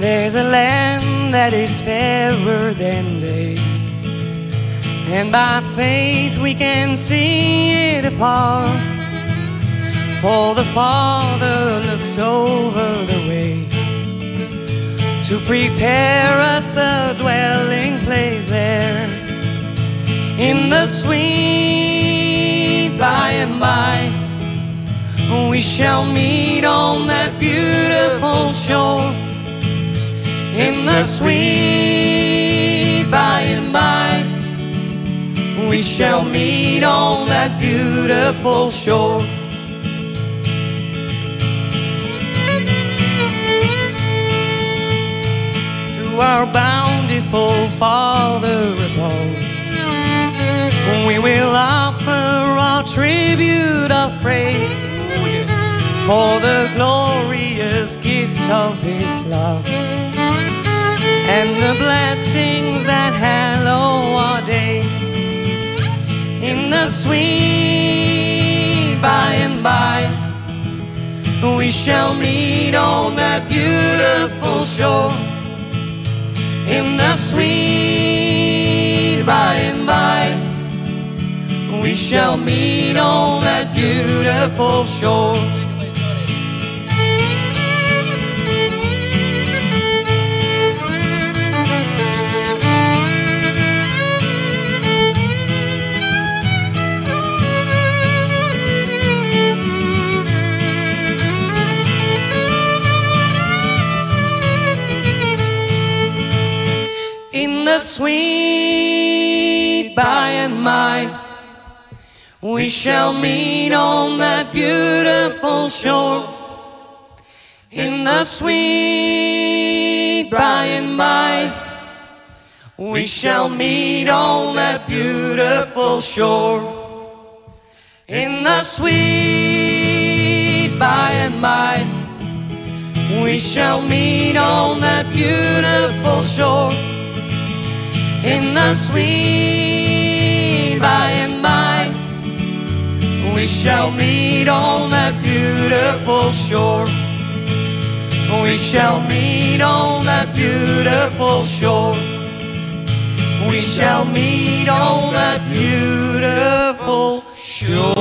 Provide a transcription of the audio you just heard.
There's a land that is fairer than day. And by faith we can see it afar. For the Father looks over the way to prepare us a dwelling place there. In the sweet by and by, we shall meet on that beautiful shore. In the sweet by and by, we shall meet on that beautiful shore. To our bountiful Father above, we will offer our tribute of praise for the glorious gift of His love sweet by and by. We shall meet on that beautiful shore in the sweet by and by. We shall meet on that beautiful shore. In the sweet by and by, we shall meet on that beautiful shore. In the sweet by and by, we shall meet on that beautiful shore. In the sweet by and by, we shall meet on that beautiful shore. The sweet by and by, we shall meet on that beautiful shore. We shall meet on that beautiful shore. We shall meet on that beautiful shore.